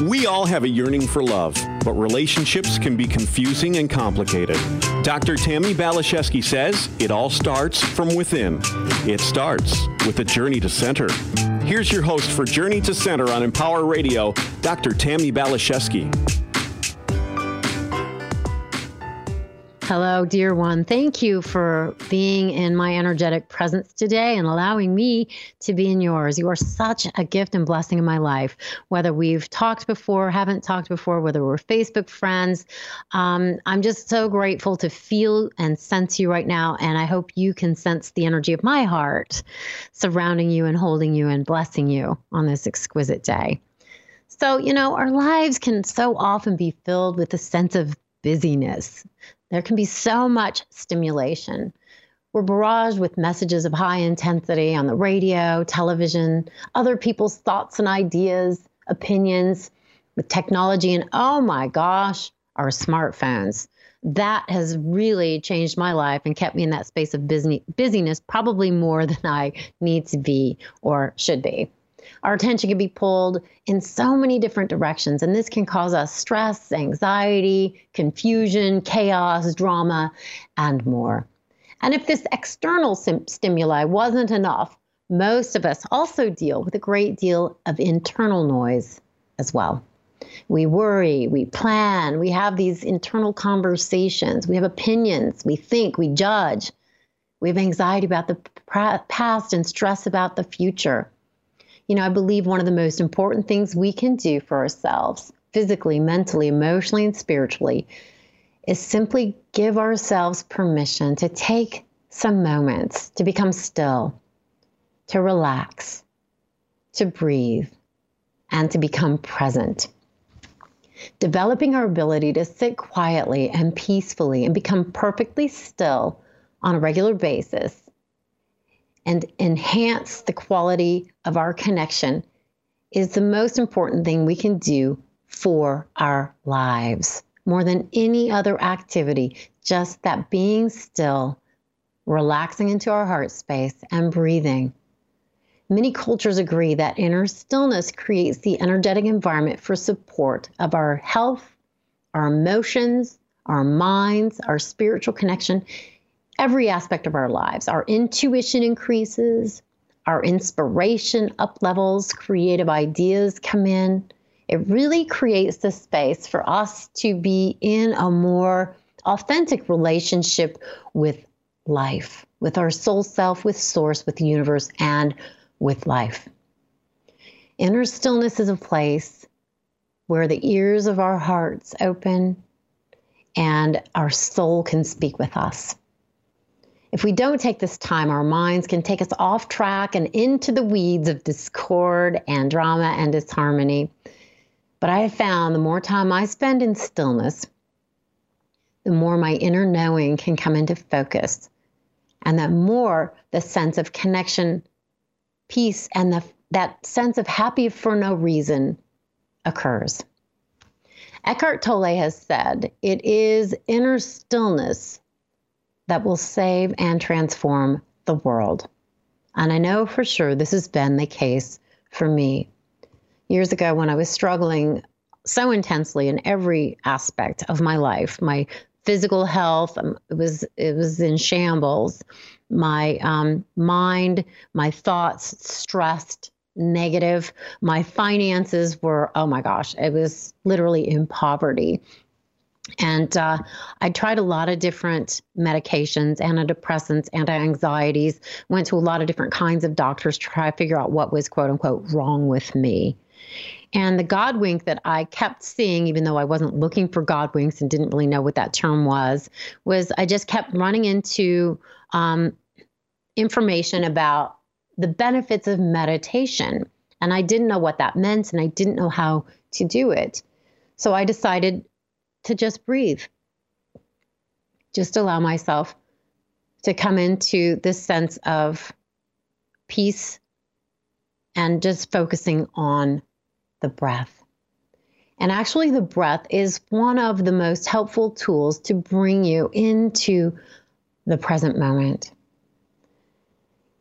We all have a yearning for love, but relationships can be confusing and complicated. Dr. Tammy Baliszewski says it all starts from within. It starts with a journey to center. Here's your host for Journey to Center on Empower Radio, Dr. Tammy Baliszewski. Hello, dear one. Thank you for being in my energetic presence today and allowing me to be in yours. You are such a gift and blessing in my life. Whether we've talked before, haven't talked before, whether we're Facebook friends, um, I'm just so grateful to feel and sense you right now. And I hope you can sense the energy of my heart surrounding you and holding you and blessing you on this exquisite day. So, you know, our lives can so often be filled with a sense of busyness. There can be so much stimulation. We're barraged with messages of high intensity on the radio, television, other people's thoughts and ideas, opinions, with technology, and oh my gosh, our smartphones. That has really changed my life and kept me in that space of busy, busyness probably more than I need to be or should be. Our attention can be pulled in so many different directions, and this can cause us stress, anxiety, confusion, chaos, drama, and more. And if this external sim- stimuli wasn't enough, most of us also deal with a great deal of internal noise as well. We worry, we plan, we have these internal conversations, we have opinions, we think, we judge. We have anxiety about the past and stress about the future you know, I believe one of the most important things we can do for ourselves, physically, mentally, emotionally, and spiritually, is simply give ourselves permission to take some moments to become still, to relax, to breathe, and to become present. Developing our ability to sit quietly and peacefully and become perfectly still on a regular basis and enhance the quality of our connection is the most important thing we can do for our lives. More than any other activity, just that being still, relaxing into our heart space, and breathing. Many cultures agree that inner stillness creates the energetic environment for support of our health, our emotions, our minds, our spiritual connection, every aspect of our lives. Our intuition increases, our inspiration up levels, creative ideas come in. It really creates the space for us to be in a more authentic relationship with life, with our soul self, with source, with the universe, and with life. Inner stillness is a place where the ears of our hearts open and our soul can speak with us. If we don't take this time, our minds can take us off track and into the weeds of discord and drama and disharmony. But I have found the more time I spend in stillness, the more my inner knowing can come into focus, and the more the sense of connection, peace, and the, that sense of happy for no reason occurs. Eckhart Tolle has said, It is inner stillness that will save and transform the world. And I know for sure this has been the case for me. Years ago, when I was struggling so intensely in every aspect of my life, my physical health um, it was it was in shambles. My um, mind, my thoughts stressed, negative. My finances were oh my gosh, it was literally in poverty. And uh, I tried a lot of different medications, antidepressants, anti anxieties, went to a lot of different kinds of doctors to try to figure out what was quote unquote wrong with me. And the God wink that I kept seeing, even though I wasn't looking for God winks and didn't really know what that term was, was I just kept running into um, information about the benefits of meditation. And I didn't know what that meant and I didn't know how to do it. So I decided to just breathe. Just allow myself to come into this sense of peace and just focusing on the breath. And actually, the breath is one of the most helpful tools to bring you into the present moment.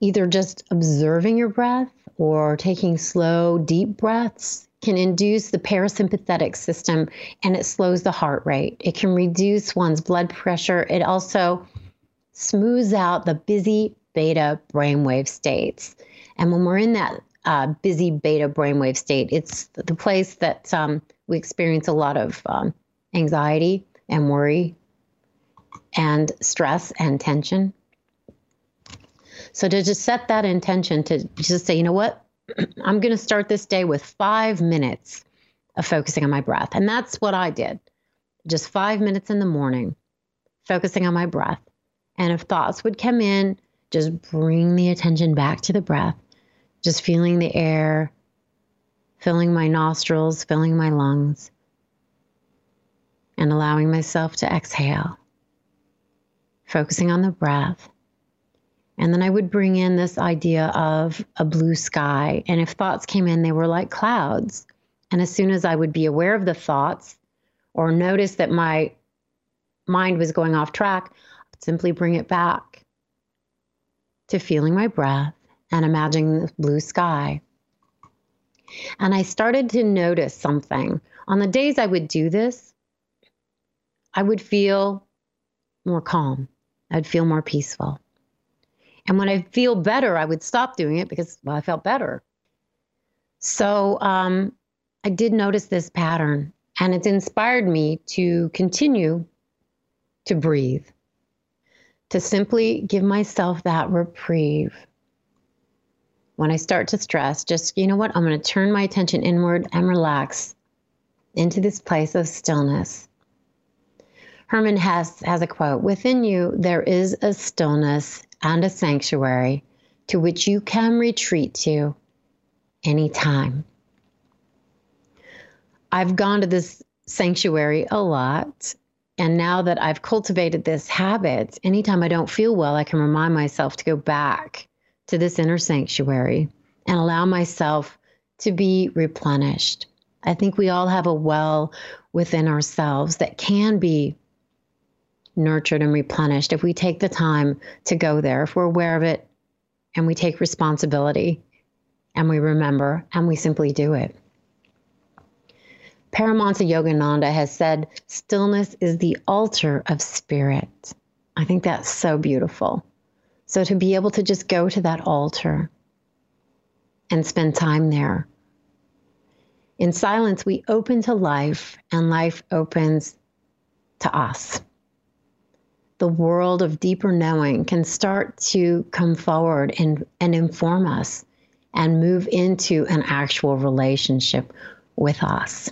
Either just observing your breath or taking slow, deep breaths can induce the parasympathetic system and it slows the heart rate. It can reduce one's blood pressure. It also smooths out the busy beta brainwave states. And when we're in that uh, busy beta brainwave state, it's the place that um, we experience a lot of um, anxiety and worry and stress and tension. So to just set that intention to just say, you know what, I'm going to start this day with five minutes of focusing on my breath. And that's what I did. Just five minutes in the morning, focusing on my breath. And if thoughts would come in, just bring the attention back to the breath, just feeling the air, filling my nostrils, filling my lungs, and allowing myself to exhale, focusing on the breath and then I would bring in this idea of a blue sky. And if thoughts came in, they were like clouds. And as soon as I would be aware of the thoughts or notice that my mind was going off track, I'd simply bring it back to feeling my breath and imagining the blue sky. And I started to notice something. On the days I would do this, I would feel more calm. I'd feel more peaceful. And when I feel better, I would stop doing it because well, I felt better. So um, I did notice this pattern, and it's inspired me to continue to breathe, to simply give myself that reprieve. When I start to stress, just, you know what, I'm going to turn my attention inward and relax into this place of stillness. Hermann Hesse has a quote Within you, there is a stillness and a sanctuary to which you can retreat to anytime. I've gone to this sanctuary a lot. And now that I've cultivated this habit, anytime I don't feel well, I can remind myself to go back to this inner sanctuary and allow myself to be replenished. I think we all have a well within ourselves that can be nurtured and replenished if we take the time to go there, if we're aware of it and we take responsibility and we remember and we simply do it. Paramahansa Yogananda has said, stillness is the altar of spirit. I think that's so beautiful. So to be able to just go to that altar and spend time there. In silence, we open to life, and life opens to us the world of deeper knowing can start to come forward and, and inform us and move into an actual relationship with us.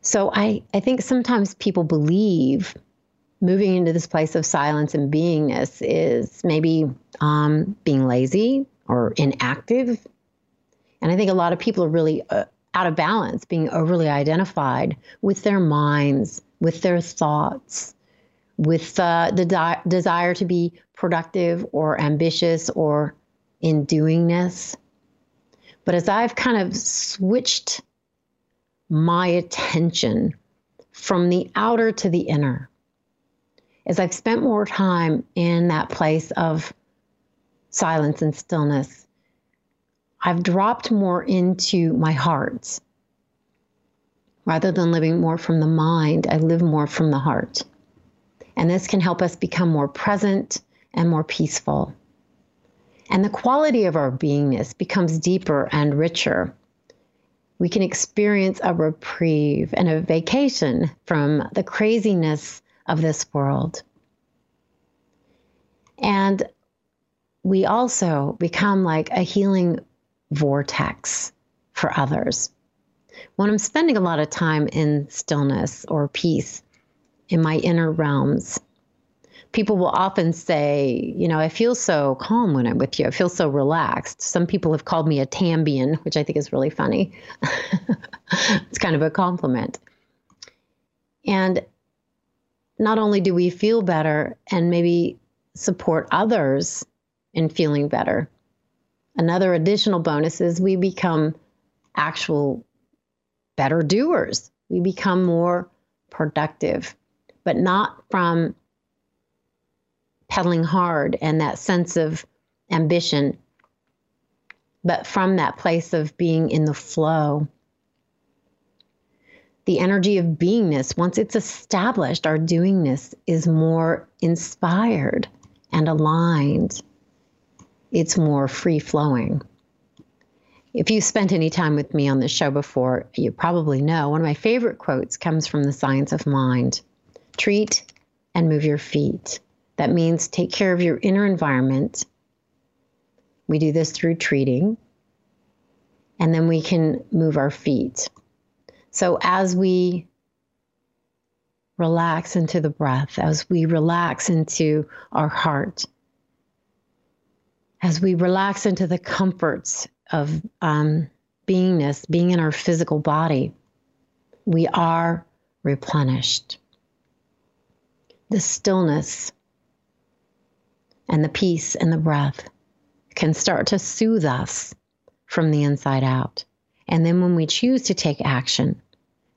So I, I think sometimes people believe moving into this place of silence and beingness is maybe um, being lazy or inactive. And I think a lot of people are really uh, out of balance, being overly identified with their minds with their thoughts, with uh, the di- desire to be productive or ambitious or in doingness. But as I've kind of switched my attention from the outer to the inner, as I've spent more time in that place of silence and stillness, I've dropped more into my heart Rather than living more from the mind, I live more from the heart. And this can help us become more present and more peaceful. And the quality of our beingness becomes deeper and richer. We can experience a reprieve and a vacation from the craziness of this world. And we also become like a healing vortex for others when I'm spending a lot of time in stillness or peace in my inner realms, people will often say, you know, I feel so calm when I'm with you. I feel so relaxed. Some people have called me a Tambian, which I think is really funny. it's kind of a compliment. And not only do we feel better and maybe support others in feeling better, another additional bonus is we become actual better doers. We become more productive, but not from pedaling hard and that sense of ambition but from that place of being in the flow. The energy of beingness, once it's established, our doingness is more inspired and aligned. It's more free flowing. If you spent any time with me on this show before, you probably know one of my favorite quotes comes from the science of mind treat and move your feet. That means take care of your inner environment. We do this through treating, and then we can move our feet. So as we relax into the breath, as we relax into our heart, as we relax into the comforts of um, beingness, being in our physical body, we are replenished. The stillness and the peace and the breath can start to soothe us from the inside out. And then when we choose to take action,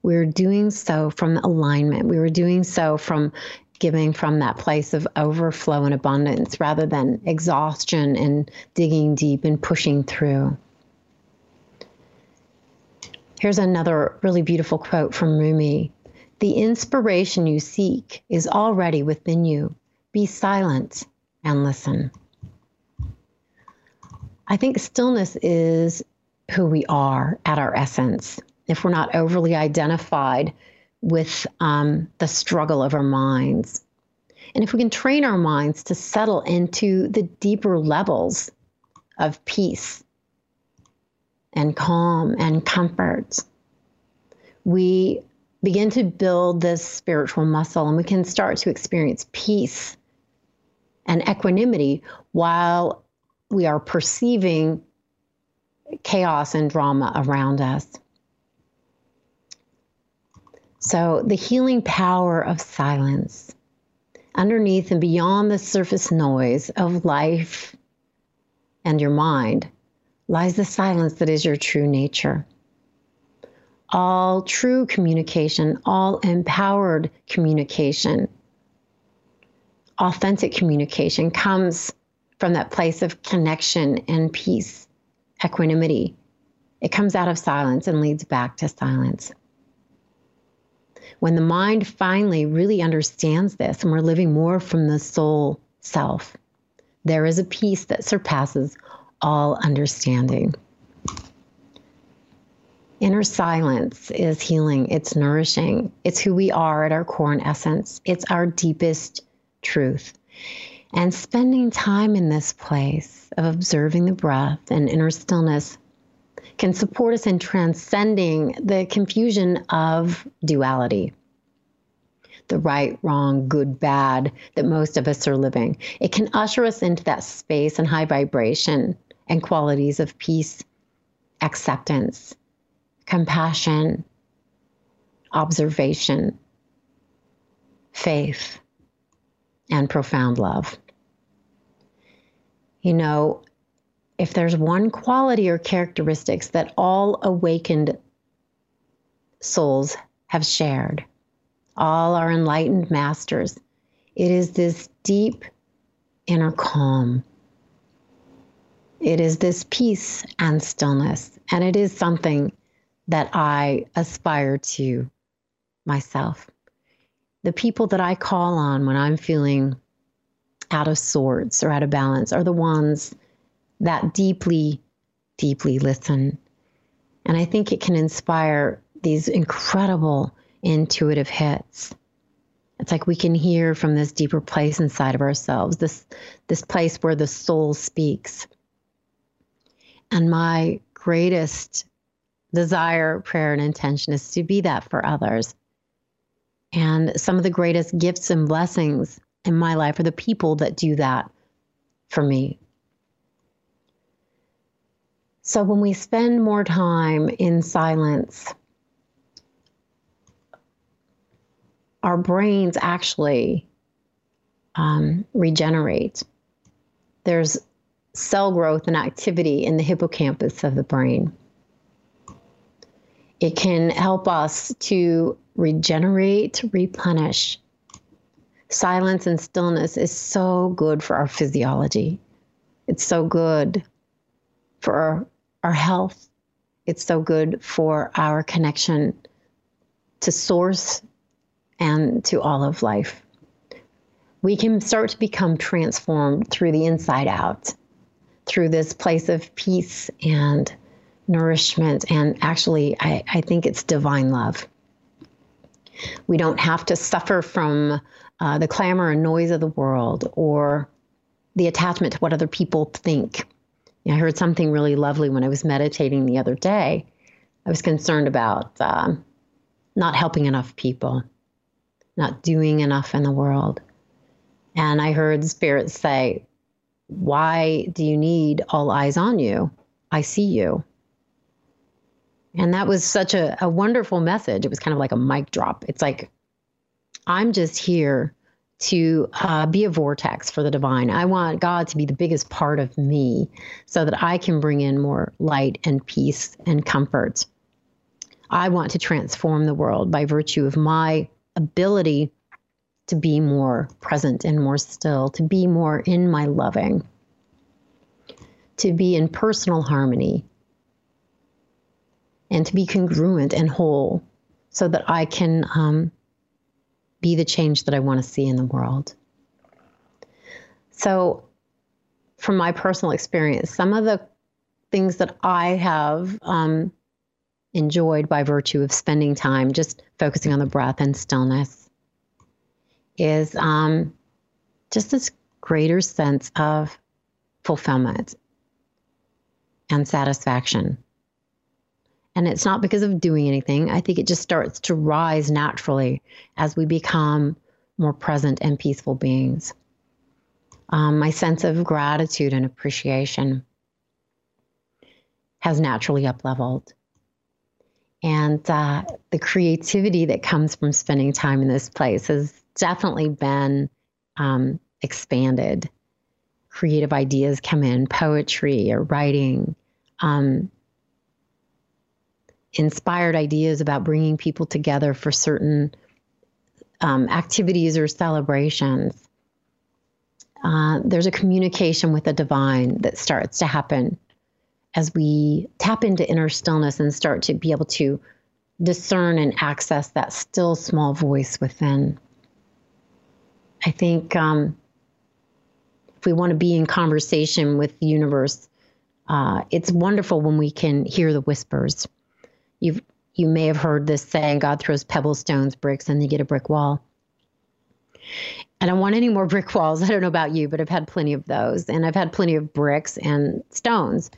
we're doing so from alignment. We were doing so from giving from that place of overflow and abundance rather than exhaustion and digging deep and pushing through. Here's another really beautiful quote from Rumi The inspiration you seek is already within you. Be silent and listen. I think stillness is who we are at our essence. If we're not overly identified with um, the struggle of our minds. And if we can train our minds to settle into the deeper levels of peace and calm and comfort, we begin to build this spiritual muscle and we can start to experience peace and equanimity while we are perceiving chaos and drama around us. So, the healing power of silence underneath and beyond the surface noise of life and your mind lies the silence that is your true nature. All true communication, all empowered communication, authentic communication comes from that place of connection and peace, equanimity. It comes out of silence and leads back to silence when the mind finally really understands this and we're living more from the soul self, there is a peace that surpasses all understanding. Inner silence is healing, it's nourishing, it's who we are at our core and essence, it's our deepest truth. And spending time in this place of observing the breath and inner stillness can support us in transcending the confusion of duality the right, wrong, good, bad that most of us are living. It can usher us into that space and high vibration and qualities of peace, acceptance, compassion, observation, faith, and profound love. You know, if there's one quality or characteristics that all awakened souls have shared, all our enlightened masters, it is this deep inner calm. It is this peace and stillness. And it is something that I aspire to myself. The people that I call on when I'm feeling out of sorts or out of balance are the ones that deeply, deeply listen. And I think it can inspire these incredible intuitive hits. It's like we can hear from this deeper place inside of ourselves, this this place where the soul speaks. And my greatest desire, prayer, and intention is to be that for others. And some of the greatest gifts and blessings in my life are the people that do that for me. So when we spend more time in silence, our brains actually um, regenerate. There's cell growth and activity in the hippocampus of the brain. It can help us to regenerate, replenish. Silence and stillness is so good for our physiology. It's so good for our our health. It's so good for our connection to source and to all of life. We can start to become transformed through the inside out, through this place of peace and nourishment. And actually, I, I think it's divine love. We don't have to suffer from uh, the clamor and noise of the world or the attachment to what other people think. I heard something really lovely when I was meditating the other day. I was concerned about uh, not helping enough people, not doing enough in the world. And I heard Spirit say, Why do you need all eyes on you? I see you. And that was such a, a wonderful message. It was kind of like a mic drop. It's like, I'm just here to uh, be a vortex for the divine. I want God to be the biggest part of me so that I can bring in more light and peace and comfort. I want to transform the world by virtue of my ability to be more present and more still, to be more in my loving, to be in personal harmony, and to be congruent and whole so that I can um, be the change that I want to see in the world. So, from my personal experience, some of the things that I have um, enjoyed by virtue of spending time just focusing on the breath and stillness is um, just this greater sense of fulfillment and satisfaction. And it's not because of doing anything. I think it just starts to rise naturally as we become more present and peaceful beings. Um, my sense of gratitude and appreciation has naturally up leveled. And uh, the creativity that comes from spending time in this place has definitely been um, expanded. Creative ideas come in, poetry or writing, um, inspired ideas about bringing people together for certain um, activities or celebrations. Uh, there's a communication with the divine that starts to happen as we tap into inner stillness and start to be able to discern and access that still small voice within. I think um, if we want to be in conversation with the universe, uh, it's wonderful when we can hear the whispers. You've you may have heard this saying, God throws pebbles, stones, bricks, and you get a brick wall. I don't want any more brick walls. I don't know about you, but I've had plenty of those. And I've had plenty of bricks and stones.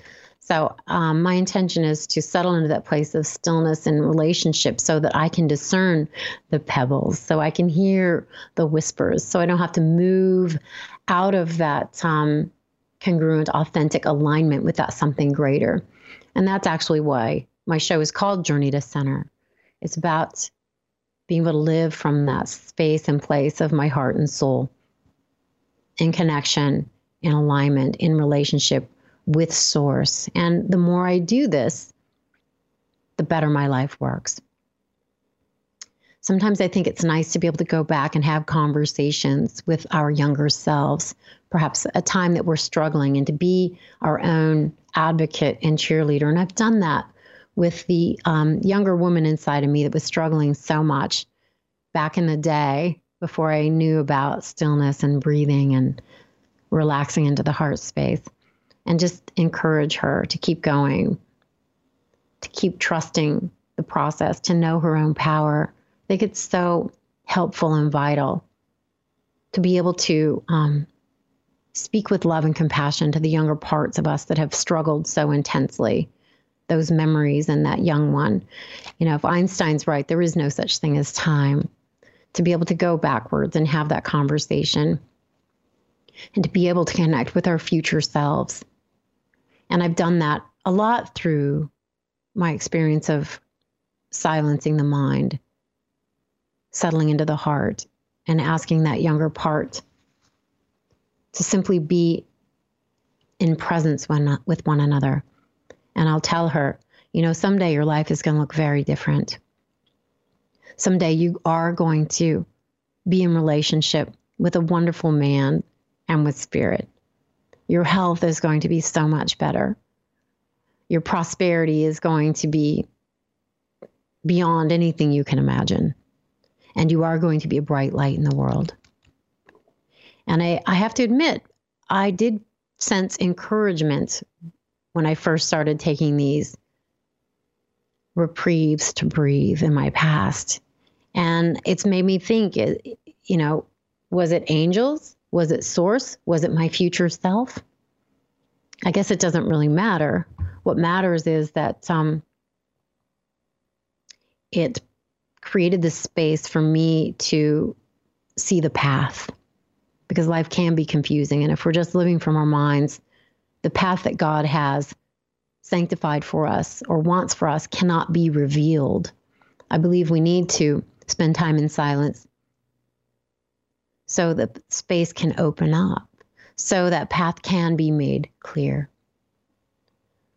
So, um, my intention is to settle into that place of stillness and relationship so that I can discern the pebbles, so I can hear the whispers, so I don't have to move out of that um, congruent, authentic alignment with that something greater. And that's actually why my show is called Journey to Center. It's about being able to live from that space and place of my heart and soul in connection, in alignment, in relationship with Source. And the more I do this, the better my life works. Sometimes I think it's nice to be able to go back and have conversations with our younger selves, perhaps a time that we're struggling, and to be our own advocate and cheerleader. And I've done that with the um, younger woman inside of me that was struggling so much back in the day before I knew about stillness and breathing and relaxing into the heart space and just encourage her to keep going, to keep trusting the process, to know her own power. I think it's so helpful and vital to be able to um, speak with love and compassion to the younger parts of us that have struggled so intensely, those memories and that young one. You know, if Einstein's right, there is no such thing as time. To be able to go backwards and have that conversation and to be able to connect with our future selves and I've done that a lot through my experience of silencing the mind, settling into the heart, and asking that younger part to simply be in presence when, with one another. And I'll tell her, you know, someday your life is going to look very different. Someday you are going to be in relationship with a wonderful man and with spirit your health is going to be so much better. your prosperity is going to be beyond anything you can imagine. And you are going to be a bright light in the world. And I, I have to admit, I did sense encouragement when I first started taking these reprieves to breathe in my past. And it's made me think, you know, was it angels? Was it source? Was it my future self? I guess it doesn't really matter. What matters is that um, it created the space for me to see the path because life can be confusing. And if we're just living from our minds, the path that God has sanctified for us or wants for us cannot be revealed. I believe we need to spend time in silence so the space can open up, so that path can be made clear.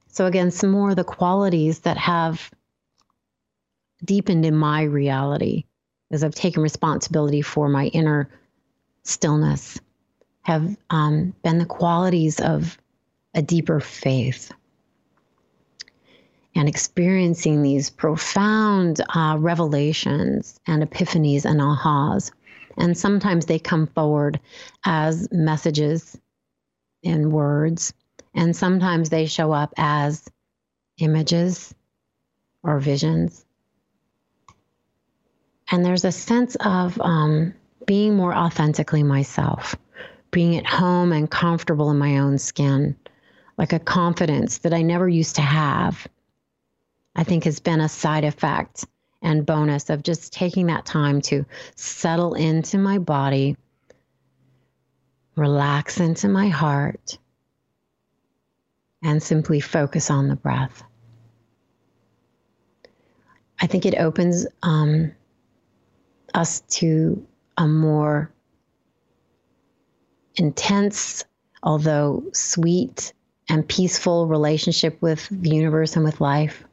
So, again, some more of the qualities that have deepened in my reality as I've taken responsibility for my inner stillness have um, been the qualities of a deeper faith and experiencing these profound uh, revelations and epiphanies and ahas. And sometimes they come forward as messages in words, and sometimes they show up as images or visions. And there's a sense of um, being more authentically myself, being at home and comfortable in my own skin, like a confidence that I never used to have I think has been a side effect and bonus of just taking that time to settle into my body, relax into my heart, and simply focus on the breath. I think it opens um, us to a more intense, although sweet and peaceful relationship with the universe and with life.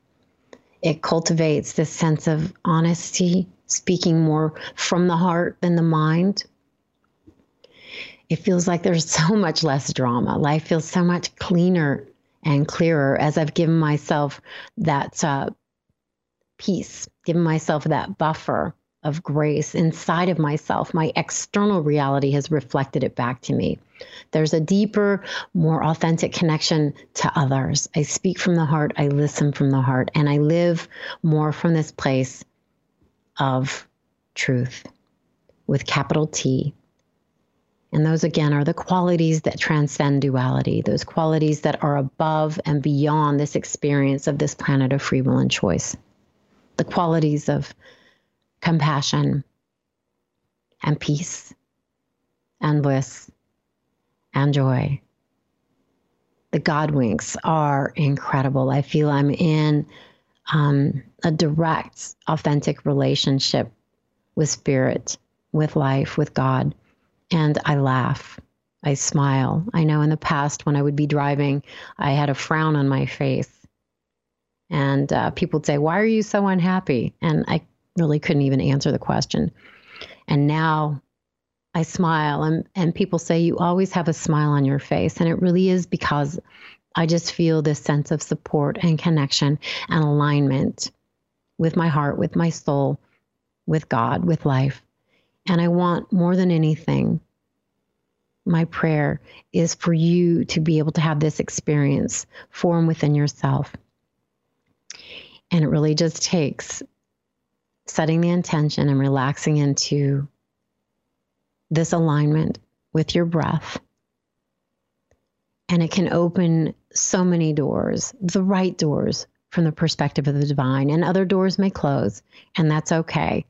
It cultivates this sense of honesty, speaking more from the heart than the mind. It feels like there's so much less drama. Life feels so much cleaner and clearer as I've given myself that uh, peace, given myself that buffer of grace inside of myself. My external reality has reflected it back to me. There's a deeper, more authentic connection to others. I speak from the heart, I listen from the heart, and I live more from this place of truth with capital T. And those, again, are the qualities that transcend duality, those qualities that are above and beyond this experience of this planet of free will and choice. The qualities of compassion and peace and bliss and joy. The God winks are incredible. I feel I'm in um, a direct, authentic relationship with spirit, with life, with God. And I laugh. I smile. I know in the past when I would be driving, I had a frown on my face. And uh, people would say, Why are you so unhappy? And I really couldn't even answer the question. And now I smile and, and people say, You always have a smile on your face. And it really is because I just feel this sense of support and connection and alignment with my heart, with my soul, with God, with life. And I want more than anything, my prayer is for you to be able to have this experience form within yourself. And it really just takes setting the intention and relaxing into this alignment with your breath. And it can open so many doors, the right doors from the perspective of the divine, and other doors may close, and that's okay.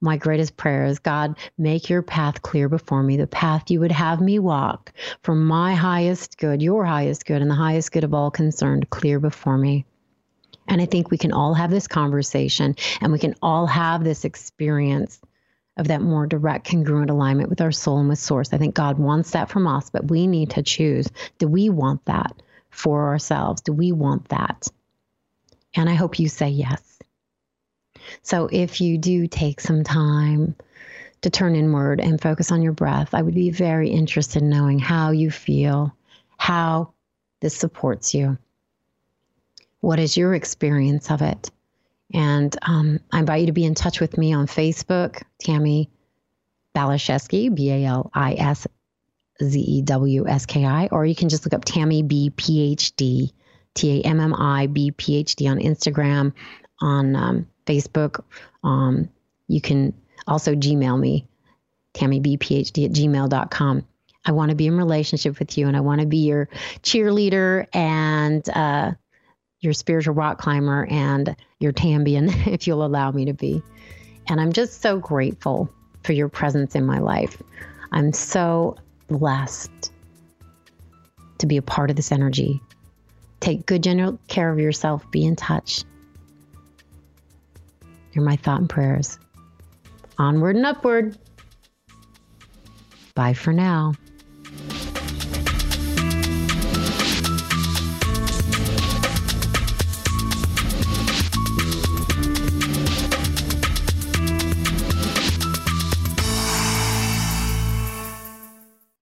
My greatest prayer is God, make your path clear before me, the path you would have me walk for my highest good, your highest good, and the highest good of all concerned, clear before me. And I think we can all have this conversation and we can all have this experience of that more direct, congruent alignment with our soul and with source. I think God wants that from us, but we need to choose do we want that for ourselves? Do we want that? And I hope you say yes. So if you do take some time to turn inward and focus on your breath, I would be very interested in knowing how you feel, how this supports you. What is your experience of it? And um, I invite you to be in touch with me on Facebook, Tammy Baliszewski, B A L I S Z E W S K I, or you can just look up Tammy B PhD, T A M M I B PhD on Instagram, on um, Facebook. Um, you can also Gmail me, Tammy tammybphd at gmail.com. I want to be in relationship with you and I want to be your cheerleader and uh, your spiritual rock climber and your Tambian, if you'll allow me to be. And I'm just so grateful for your presence in my life. I'm so blessed to be a part of this energy. Take good general care of yourself. Be in touch. You're my thought and prayers. Onward and upward. Bye for now.